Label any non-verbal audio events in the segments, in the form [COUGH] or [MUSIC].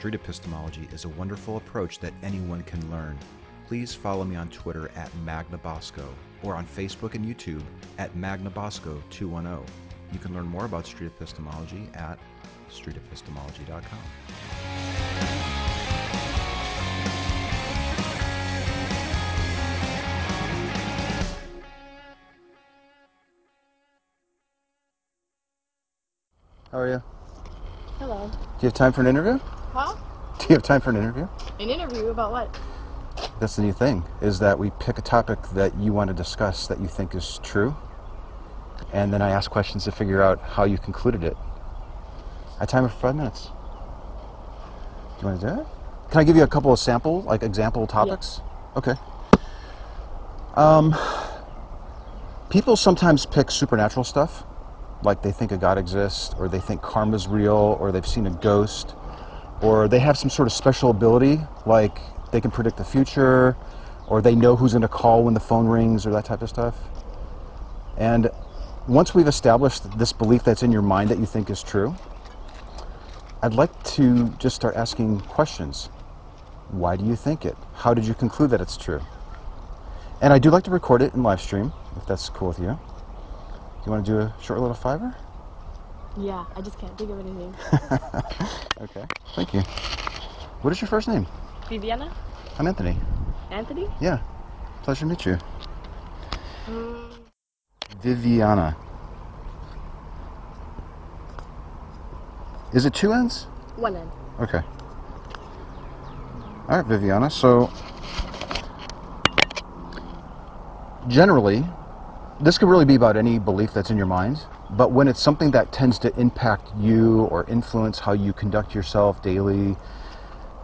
street epistemology is a wonderful approach that anyone can learn. Please follow me on Twitter at Magnabosco or on Facebook and YouTube at Magnabosco210. You can learn more about street epistemology at streetepistemology.com. How are you? Hello. Do you have time for an interview? Huh? Do you have time for an interview? An interview about what? That's the new thing, is that we pick a topic that you want to discuss that you think is true, and then I ask questions to figure out how you concluded it. I time it for five minutes. Do you want to do it? Can I give you a couple of sample, like example topics? Okay. Um, people sometimes pick supernatural stuff, like they think a god exists, or they think karma's real, or they've seen a ghost, or they have some sort of special ability, like they can predict the future, or they know who's going to call when the phone rings, or that type of stuff. And once we've established this belief that's in your mind that you think is true, I'd like to just start asking questions. Why do you think it? How did you conclude that it's true? And I do like to record it in live stream, if that's cool with you. Do you want to do a short little fiver? Yeah, I just can't think of anything. [LAUGHS] Okay. Thank you. What is your first name? Viviana? I'm Anthony. Anthony? Yeah. Pleasure to meet you. Mm, Viviana. Is it two N's? one N. Okay. All right, Viviana. So, generally, this could really be about any belief that's in your mind, but when it's something that tends to impact you or influence how you conduct yourself daily,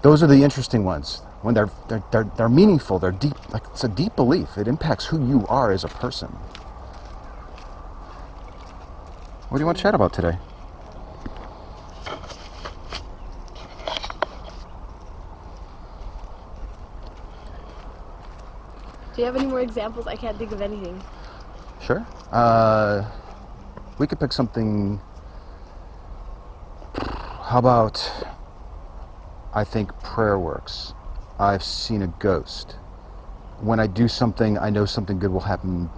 those are the interesting ones. When they're, they're, they're, they're meaningful, they're deep, like it's a deep belief. It impacts who you are as a person. What do you want to chat about today? Do you have any more examples? I can't think of anything. Sure. Uh, we could pick something. How about I think prayer works? I've seen a ghost. When I do something, I know something good will happen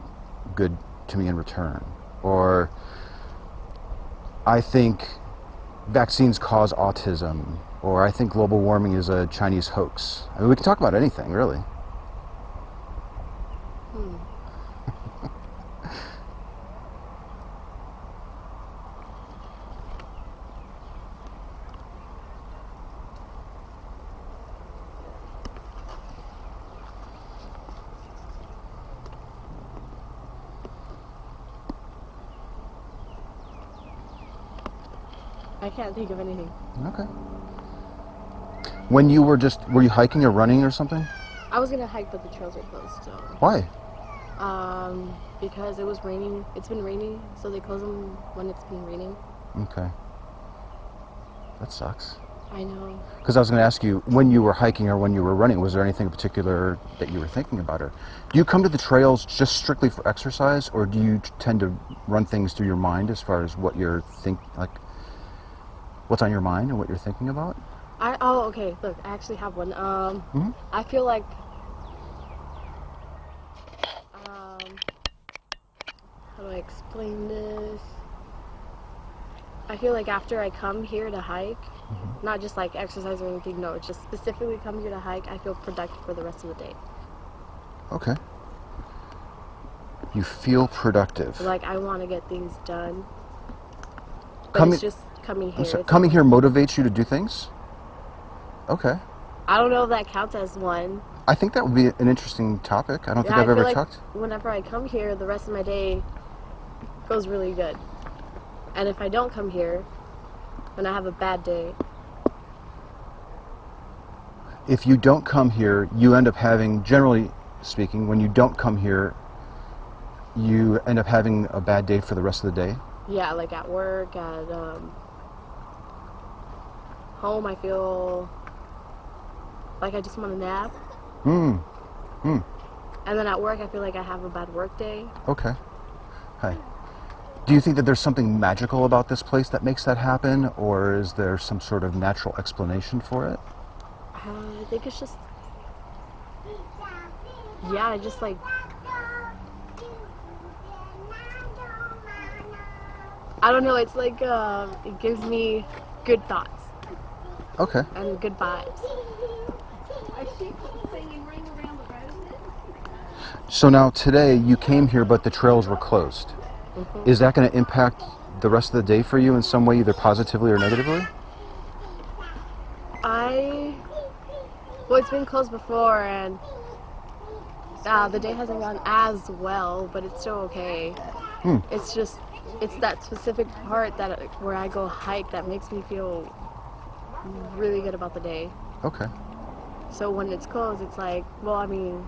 good to me in return. Or I think vaccines cause autism. Or I think global warming is a Chinese hoax. I mean, we can talk about anything, really. Hmm. I can't think of anything. Okay. When you were just, were you hiking or running or something? I was gonna hike, but the trails are closed, so. Why? Um, because it was raining. It's been raining, so they close them when it's been raining. Okay. That sucks. I know. Because I was going to ask you, when you were hiking or when you were running, was there anything in particular that you were thinking about? Or do you come to the trails just strictly for exercise, or do you tend to run things through your mind as far as what you're think like, what's on your mind and what you're thinking about? I oh okay. Look, I actually have one. Um, Mhm. I feel like um, how do I explain this? I feel like after I come here to hike, not just like exercise or anything. No, it's just specifically come here to hike. I feel productive for the rest of the day. Okay. You feel productive. Like I want to get things done. But Coming- it's just coming here. sorry, coming here motivates you to do things? Okay. I don't know if that counts as one. I think that would be an interesting topic. I don't think I've ever like talked. whenever I come here, the rest of my day goes really good. And if I don't come here, when I have a bad day, if you don't come here, you end up having, generally speaking, when you don't come here, you end up having a bad day for the rest of the day. yeah, like at work, at um, home, I feel like I just want to nap. Hmm. And then at work, I feel like I have a bad work day. Okay. Hi. Do you think that there's something magical about this place that makes that happen, or is there some sort of natural explanation for it? Uh, I think it's just, yeah, I just like, I don't know, it's like, uh, it gives me good thoughts Okay. and good vibes. Are sheep singing Ring Around the Roses? So now today you came here, but the trails were closed. Is that going to impact the rest of the day for you in some way, either positively or negatively? I, well, it's been closed before and uh, the day hasn't gone as well, but it's still okay. Hmm. It's just, it's that specific part that where I go hike that makes me feel really good about the day. Okay. So when it's closed, it's like, well, I mean,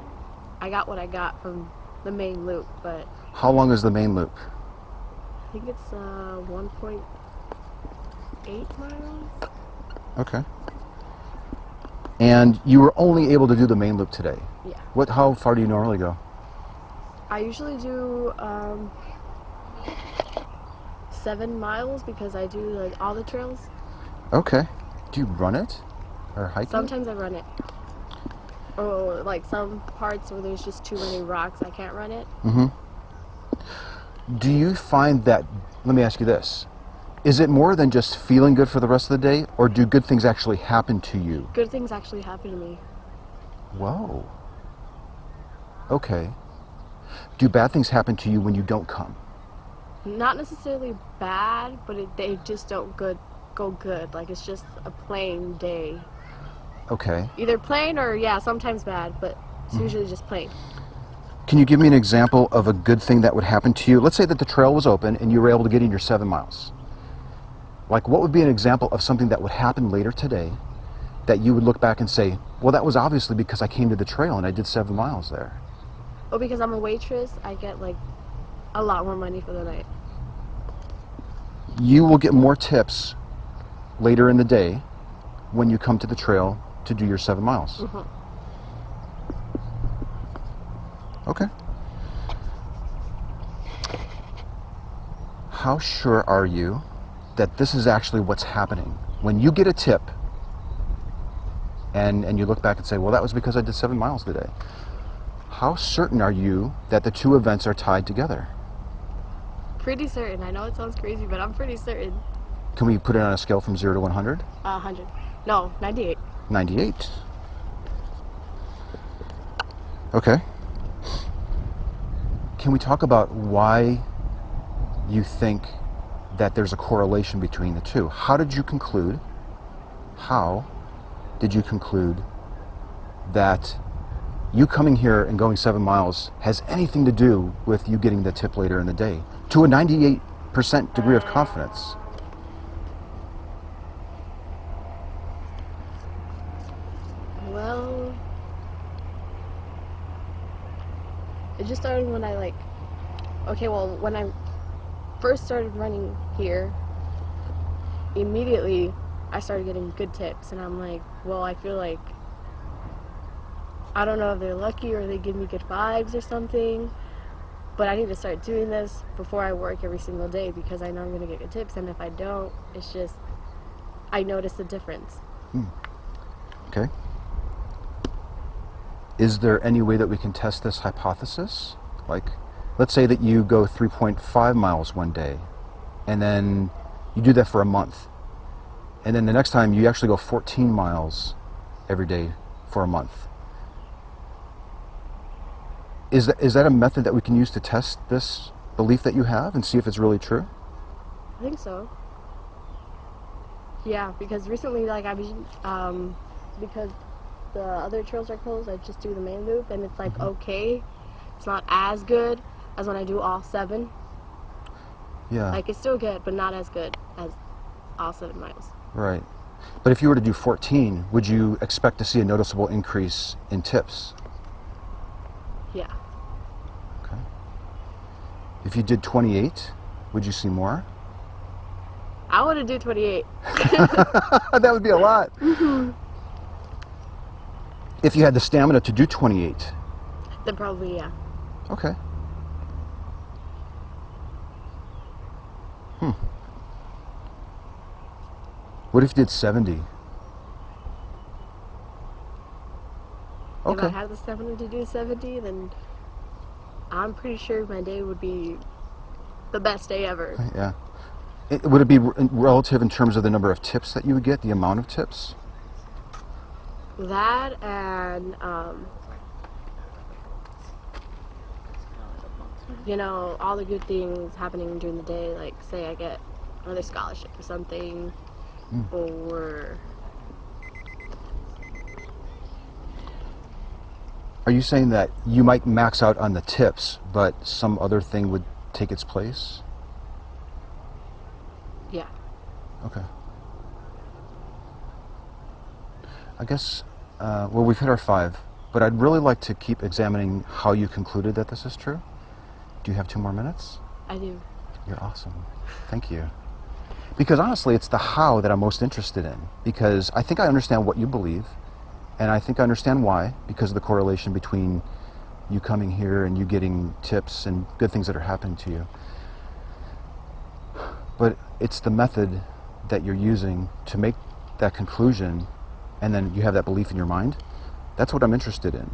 I got what I got from the main loop, but How long is the main loop? I think it's uh, 1.8 miles. Okay. And you were only able to do the main loop today. Yeah. What? How far do you normally go? I usually do um, seven miles because I do like all the trails. Okay. Do you run it or hike it? Sometimes I run it. Oh, like some parts where there's just too many rocks, I can't run it. Mm-hmm. Do you find that? Let me ask you this: Is it more than just feeling good for the rest of the day, or do good things actually happen to you? Good things actually happen to me. Whoa. Okay. Do bad things happen to you when you don't come? Not necessarily bad, but it, they just don't good go good. Like it's just a plain day. Okay. Either plain or yeah, sometimes bad, but it's mm-hmm. usually just plain. Can you give me an example of a good thing that would happen to you? Let's say that the trail was open and you were able to get in your seven miles. Like, what would be an example of something that would happen later today that you would look back and say, well, that was obviously because I came to the trail and I did seven miles there? Well, because I'm a waitress, I get like a lot more money for the night. You will get more tips later in the day when you come to the trail to do your seven miles. Mm-hmm. Okay. How sure are you that this is actually what's happening? When you get a tip and, and you look back and say, well, that was because I did seven miles today. How certain are you that the two events are tied together? Pretty certain. I know it sounds crazy, but I'm pretty certain. Can we put it on a scale from 0 to 100? A hundred. No, ninety-eight. 98. Okay. Can we talk about why you think that there's a correlation between the two? How did you conclude? How did you conclude that you coming here and going seven miles has anything to do with you getting the tip later in the day to a 98% degree of confidence? Well, it just started when I like. Okay, well, when I first started running here, immediately I started getting good tips, and I'm like, well, I feel like I don't know if they're lucky or they give me good vibes or something. But I need to start doing this before I work every single day because I know I'm gonna get good tips, and if I don't, it's just I notice the difference. Hmm. Okay. Is there any way that we can test this hypothesis? Like, let's say that you go 3.5 miles one day, and then you do that for a month. And then the next time you actually go 14 miles every day for a month. Is that, is that a method that we can use to test this belief that you have and see if it's really true? I think so. Yeah, because recently, like I've been, um, because the other trails are closed, I just do the main loop, and it's like okay. It's not as good as when I do all seven. Yeah. Like it's still good, but not as good as all seven miles. Right. But if you were to do 14, would you expect to see a noticeable increase in tips? Yeah. Okay. If you did 28, would you see more? I want to do 28. [LAUGHS] that would be a lot. [LAUGHS] Mm-hmm. If you had the stamina to do 28, Then probably yeah. okay. Hmm. What if you did 70? Okay. If. I had the stamina to do 70, then I'm pretty sure my day would be the best day ever. Yeah. It, would it be relative in terms of the number of tips that you would get, the amount of tips? That and, um, you know, all the good things happening during the day. Like, say I get another scholarship or something, or Are you saying that you might max out on the tips, but some other thing would take its place? yeah. Okay. I guess, uh, well, we've hit our five, but I'd really like to keep examining how you concluded that this is true. Do you have two more minutes? I do. You're awesome. Thank you. Because honestly, it's the how that I'm most interested in. Because I think I understand what you believe, and I think I understand why, because of the correlation between you coming here and you getting tips and good things that are happening to you. But it's the method that you're using to make that conclusion, and then you have that belief in your mind. That's what I'm interested in.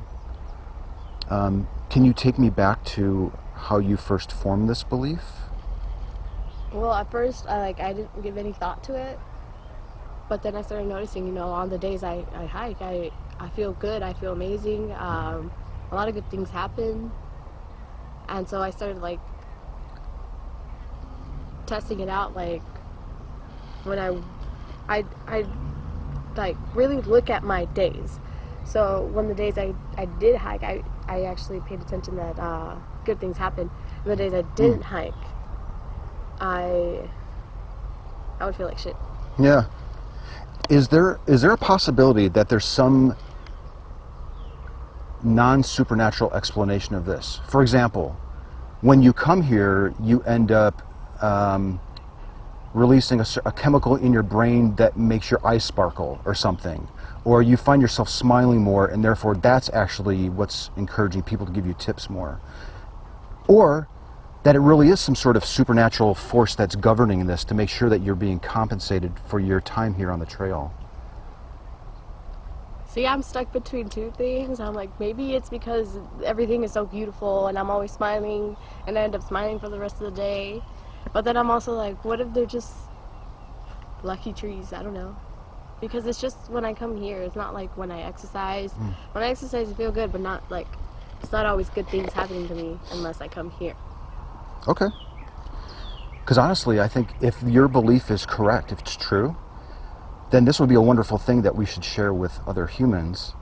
Um, can you take me back to how you first formed this belief? Well, at first, I like I didn't give any thought to it, but then I started noticing, you know, on the days I, I hike, I I feel good, I feel amazing. Um, a lot of good things happen, and so I started like testing it out. Like when I I I like really look at my days. So when the days I, I did hike, I, I actually paid attention that uh, good things happened. And the days I didn't hike, I I would feel like shit. Yeah. Is there is there a possibility that there's some non supernatural explanation of this? For example, when you come here, you end up um, releasing a, a chemical in your brain that makes your eyes sparkle or something, or you find yourself smiling more, and therefore that's actually what's encouraging people to give you tips more, or that it really is some sort of supernatural force that's governing this to make sure that you're being compensated for your time here on the trail. See, I'm stuck between two things. I'm like, maybe it's because everything is so beautiful and I'm always smiling and I end up smiling for the rest of the day. But then I'm also like, what if they're just lucky trees? I don't know. Because it's just when I come here, it's not like when I exercise. Hmm. When I exercise, I feel good, but not like, it's not always good things happening to me unless I come here. Okay. Because honestly, I think if your belief is correct, if it's true, then this would be a wonderful thing that we should share with other humans.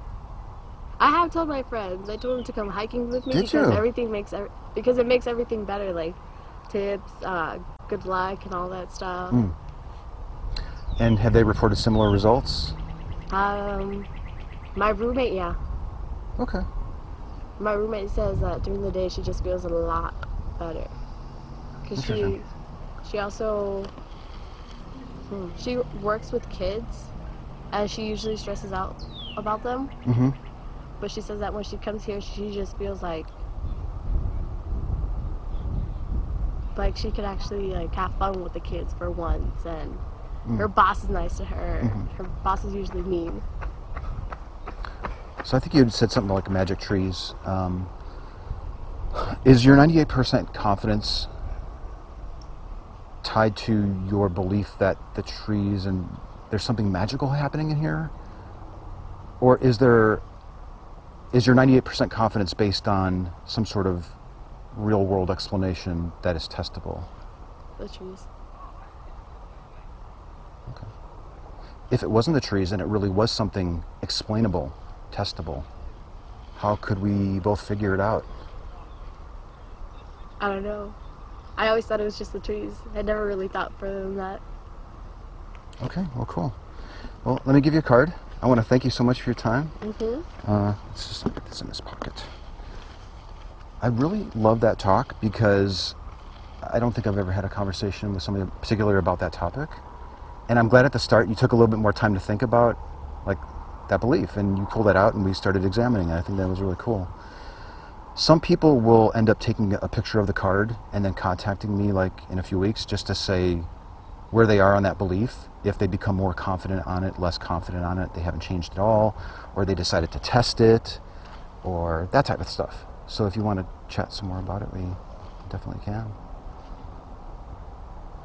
I have told my friends. I told them to come hiking with me Did because you? everything makes because it makes everything better. Like tips, uh, good luck, and all that stuff. Mm. And have they reported similar results? Um, my roommate, yeah, Okay. my roommate says that during the day she just feels a lot better because she she also hmm, she works with kids and she usually stresses out about them. Mm-hmm. But she says that when she comes here, she just feels like like she could actually like have fun with the kids for once, and her boss is nice to her. Her boss is usually mean. So I think you had said something like magic trees. Um, is your 98% confidence tied to your belief that the trees and there's something magical happening in here? Or is there is your 98% confidence based on some sort of real world explanation that is testable? The trees. Okay. If it wasn't the trees and it really was something explainable, testable, how could we both figure it out? I don't know. I always thought it was just the trees. I never really thought further than that. Okay, well, cool. Well, let me give you a card. I want to thank you so much for your time. hmm Uh, let's just put this in this pocket. I really love that talk because I don't think I've ever had a conversation with somebody in particular about that topic. And I'm glad at the start you took a little bit more time to think about like that belief and you pulled that out and we started examining it. I think that was really cool. Some people will end up taking a picture of the card and then contacting me like in a few weeks just to say where they are on that belief. If they become more confident on it, less confident on it, they haven't changed at all, or they decided to test it, or that type of stuff. So if you want to chat some more about it, we definitely can.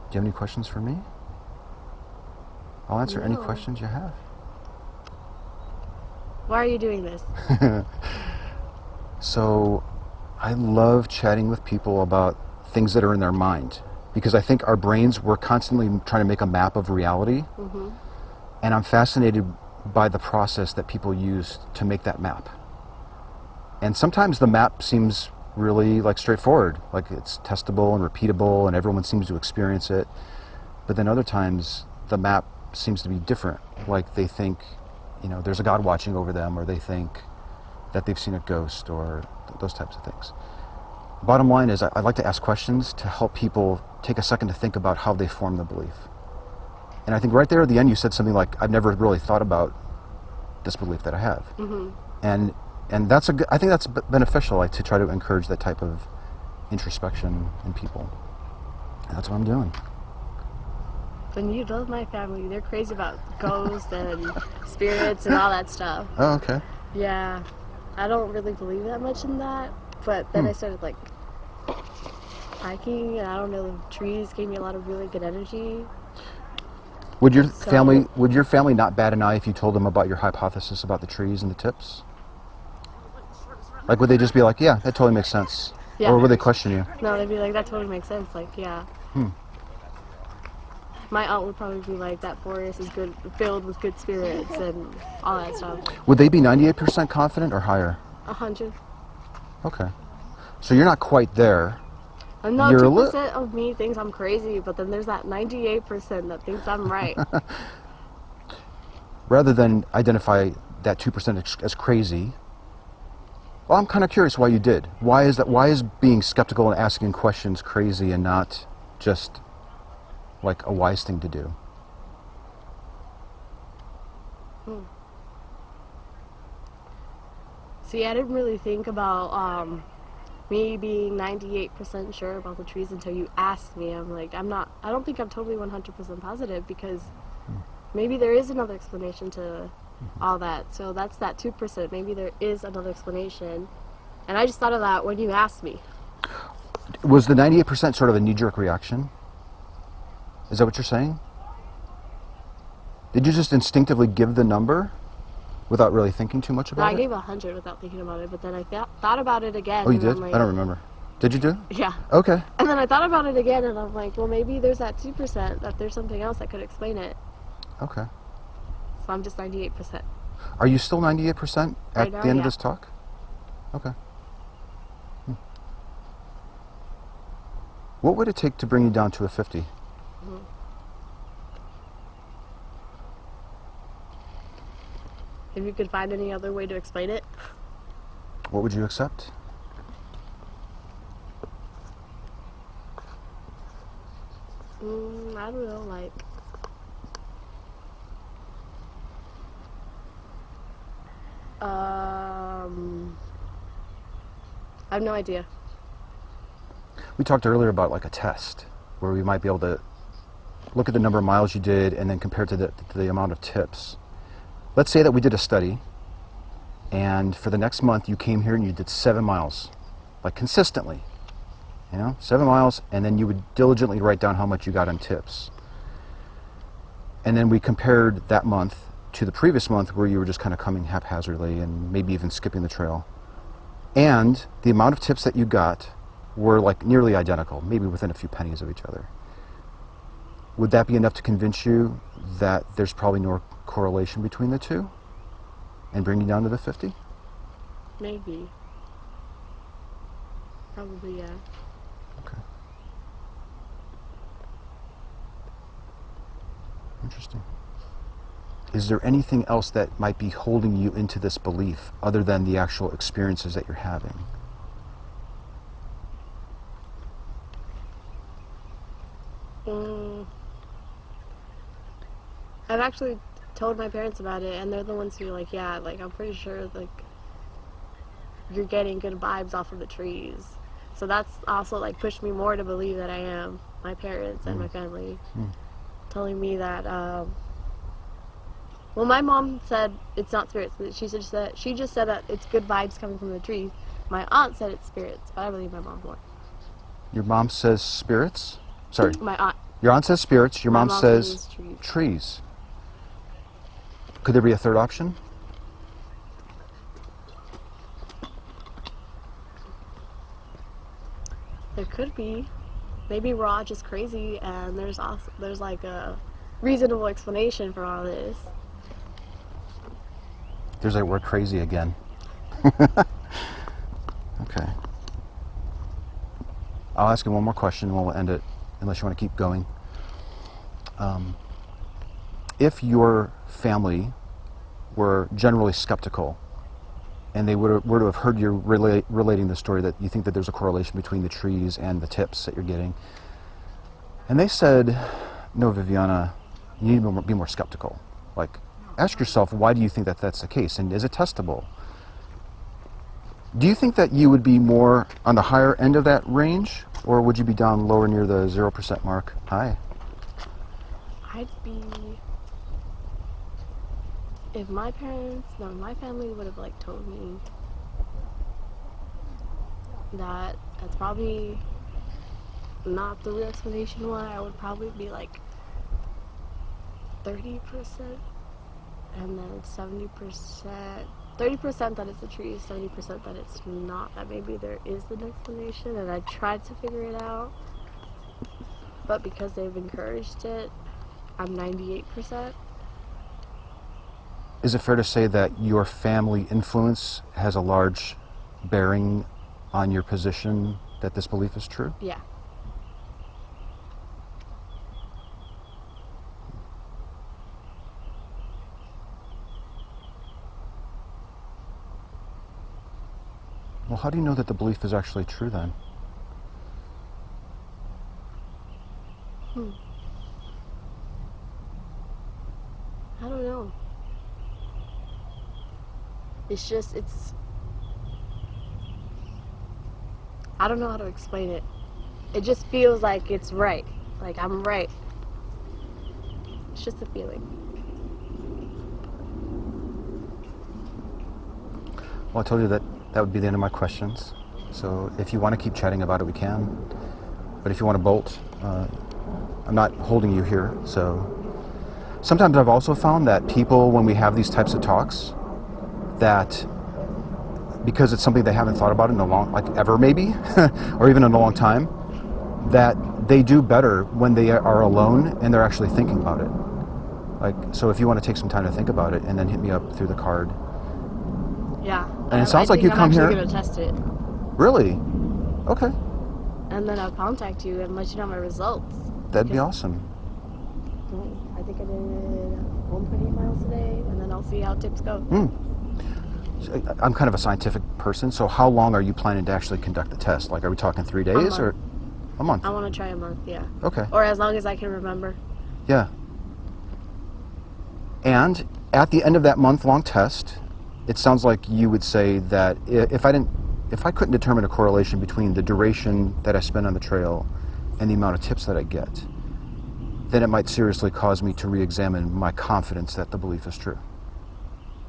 Do you have any questions for me? I'll answer any questions you have. Why are you doing this? [LAUGHS] [LAUGHS] So I love chatting with people about things that are in their mind because I think our brains, we're constantly trying to make a map of reality. hmm And I'm fascinated by the process that people use to make that map. And sometimes the map seems really like straightforward, like it's testable and repeatable and everyone seems to experience it. But then other times the map seems to be different, like they think, you know, there's a God watching over them or they think that they've seen a ghost or th- those types of things. Bottom line is, I, I like to ask questions to help people take a second to think about how they form the belief. And I think right there at the end, you said something like, "I've never really thought about this belief that I have," hmm and and that's a good, I think that's beneficial, like to try to encourage that type of introspection in people. And that's what I'm doing. When you love my family. They're crazy about ghosts and spirits and all that stuff. [LAUGHS] Oh, okay. Yeah, I don't really believe that much in that. But then Hmm. I started like hiking, and I don't know, the trees gave me a lot of really good energy. Would your So- family would your family not bat an eye if you told them about your hypothesis about the trees and the tips? Like, would they just be like, "Yeah, that totally makes sense," Yeah. or would they question you? No, they'd be like, that totally makes sense. Like, yeah. Hmm. My aunt would probably be like, that forest is good, filled with good spirits and all that stuff. Would they be 98% confident or higher? A hundred. Okay. So you're not quite there. And no, You're a two li- percent of me thinks I'm crazy, but then there's that ninety-eight percent that thinks I'm right. [LAUGHS] Rather than identify that 2% as- as crazy, well, I'm kind of curious why you did. Why is that? Why is being skeptical and asking questions crazy and not just like a wise thing to do? See, I didn't really think about um, me being 98% sure about the trees until you asked me. I'm like, I'm not, I don't think I'm totally 100% positive because maybe there is another explanation to all that. So that's that 2%. Maybe there is another explanation. And I just thought of that when you asked me. Was the 98% sort of a knee jerk reaction? Is that what you're saying? Did you just instinctively give the number without really thinking too much No, about I it? I gave a 100 without thinking about it, but then I th- thought about it again. oh, you did? Like, I don't remember. Did you do? Yeah. Okay. And then I thought about it again, and I'm like, well, maybe there's that 2% that there's something else that could explain it. Okay. So I'm just 98%. Are you still 98% at Right now, the end yeah. of this talk? Okay. Hmm. What would it take to bring you down to a 50? If you could find any other way to explain it. What would you accept? Mm, I don't know, like. Um. I have no idea. We talked earlier about like a test where we might be able to look at the number of miles you did and then compare to the, to the amount of tips. Let's say that we did a study and for the next month you came here and you did seven miles, like consistently, you know, seven miles, and then you would diligently write down how much you got on tips. And then we compared that month to the previous month where you were just kind of coming haphazardly and maybe even skipping the trail. And the amount of tips that you got were like nearly identical, maybe within a few pennies of each other. Would that be enough to convince you that there's probably no correlation between the two and bring you down to the 50? Maybe. Probably, yeah. Okay. Interesting. Is there anything else that might be holding you into this belief other than the actual experiences that you're having? Mm. I've actually told my parents about it, and they're the ones who are like, yeah, like, I'm pretty sure, like, you're getting good vibes off of the trees. So that's also like pushed me more to believe that I am my parents and my family Mm. telling me that. Um, well, my mom said it's not spirits. But she just said she just said that it's good vibes coming from the trees. My aunt said it's spirits, but I believe my mom more. Your mom says spirits? Sorry. My aunt. Your aunt says spirits. Your my mom, says it's trees. trees. Could there be a third option? There could be. Maybe we're all just crazy, and there's also there's like a reasonable explanation for all this. There's that word crazy again. [LAUGHS] okay. I'll ask you one more question and we'll end it, unless you want to keep going. Um, if your family were generally skeptical and they were, were to have heard you relate, relating the story that you think that there's a correlation between the trees and the tips that you're getting, and they said, no, Viviana, you need to be more skeptical. Like, ask yourself, why do you think that that's the case? And is it testable? Do you think that you would be more on the higher end of that range, or would you be down lower near the 0% mark? Hi. I'd be if my parents, no, my family would have like told me that that's probably not the real explanation why I would probably be like 30% and then 70% 30% that it's a tree 70% that it's not. That maybe there is an explanation and I tried to figure it out but because they've encouraged it I'm 98% Is it fair to say that your family influence has a large bearing on your position that this belief is true? yeah how do you know that the belief is actually true then? Hmm. I don't know. It's just, it's. I don't know how to explain it. It just feels like it's right. Like I'm right. It's just a feeling. Well, I told you that that would be the end of my questions. So if you want to keep chatting about it, we can. But if you want to bolt, uh, I'm not holding you here. So sometimes I've also found that people, when we have these types of talks, that because it's something they haven't thought about in a long, like ever maybe, [LAUGHS] or even in a long time, that they do better when they are alone and they're actually thinking about it. Like, so if you want to take some time to think about it and then hit me up through the card. Yeah. And it sounds I like you I'm come here- gonna test it, Really? Okay. and then I'll contact you and let you know my results. That'd be awesome. Mm, I think I did 1.8 miles today, and then I'll see how tips go. So, I- I'm kind of a scientific person, so how long are you planning to actually conduct the test? Like, are we talking three days or a month? I want to try a month, yeah, Okay. or as long as I can remember. Yeah. And at the end of that month-long test, it sounds like you would say that if I didn't, if I couldn't determine a correlation between the duration that I spend on the trail and the amount of tips that I get, then it might seriously cause me to re-examine my confidence that the belief is true.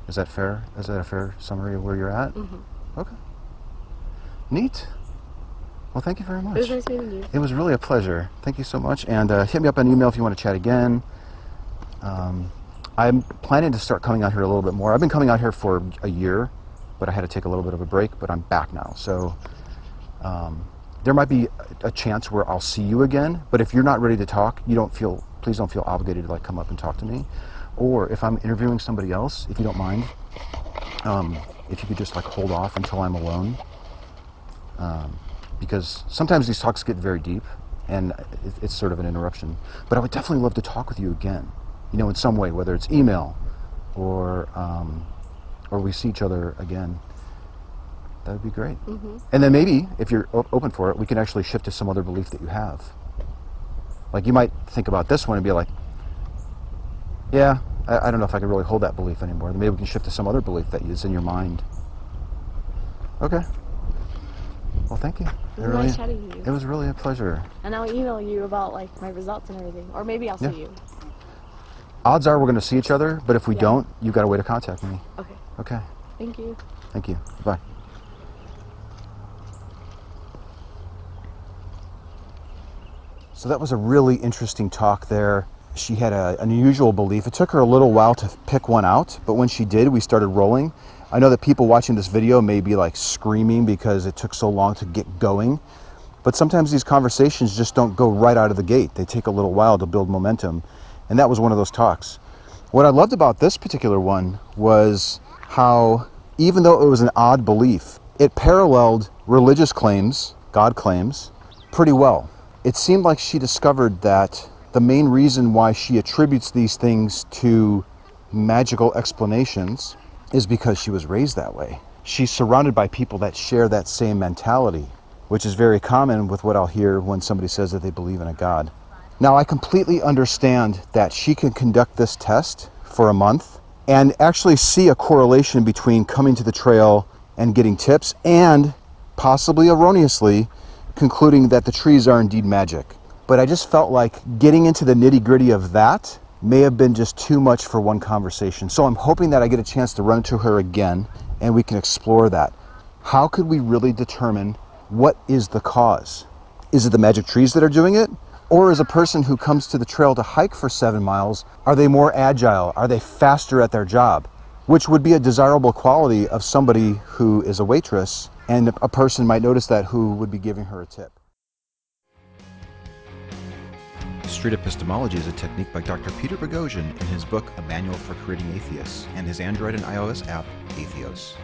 Is that fair? Is that a fair summary of where you're at? Mm-hmm. Okay. Neat. Well, thank you very much. It was nice meeting you. It was really a pleasure. Thank you so much. And uh, hit me up on email if you want to chat again. Um, I'm planning to start coming out here a little bit more. I've been coming out here for a year, but I had to take a little bit of a break, but I'm back now. So um, there might be a chance where I'll see you again, but if you're not ready to talk, you don't feel, please don't feel obligated to like come up and talk to me. Or if I'm interviewing somebody else, if you don't mind, um, if you could just like hold off until I'm alone um, because sometimes these talks get very deep and it's sort of an interruption. But I would definitely love to talk with you again, you know, in some way, whether it's email or um, or we see each other again. That would be great. hmm And then maybe, if you're open for it, we can actually shift to some other belief that you have. Like you might think about this one and be like, yeah, I, I don't know if I can really hold that belief anymore. Then maybe we can shift to some other belief that is in your mind. Okay. Well, thank you. It was nice chatting you. It was really a pleasure. And I'll email you about like my results and everything, or maybe I'll Yeah. see you. Odds are we're going to see each other, but if we Yeah. don't, you've got a way to contact me. Okay. Okay. Thank you. Thank you. Bye. So that was a really interesting talk there. She had a, an unusual belief. It took her a little while to pick one out, but when she did, we started rolling. I know that people watching this video may be like screaming because it took so long to get going, but sometimes these conversations just don't go right out of the gate. They take a little while to build momentum, and that was one of those talks. What I loved about this particular one was how, even though it was an odd belief, it paralleled religious claims, God claims, pretty well. It seemed like she discovered that the main reason why she attributes these things to magical explanations is because she was raised that way. She's surrounded by people that share that same mentality, which is very common with what I'll hear when somebody says that they believe in a God. Now, I completely understand that she can conduct this test for a month and actually see a correlation between coming to the trail and getting tips and possibly erroneously concluding that the trees are indeed magic. But I just felt like getting into the nitty gritty of that may have been just too much for one conversation. So I'm hoping that I get a chance to run into her again and we can explore that. How could we really determine what is the cause? Is it the magic trees that are doing it? Or is a person who comes to the trail to hike for seven miles, are they more agile? Are they faster at their job? Which would be a desirable quality of somebody who is a waitress, and a person might notice that who would be giving her a tip. Street epistemology is a technique by Dr. Peter Boghossian in his book A Manual for Creating Atheists and his Android and iOS app, Atheos.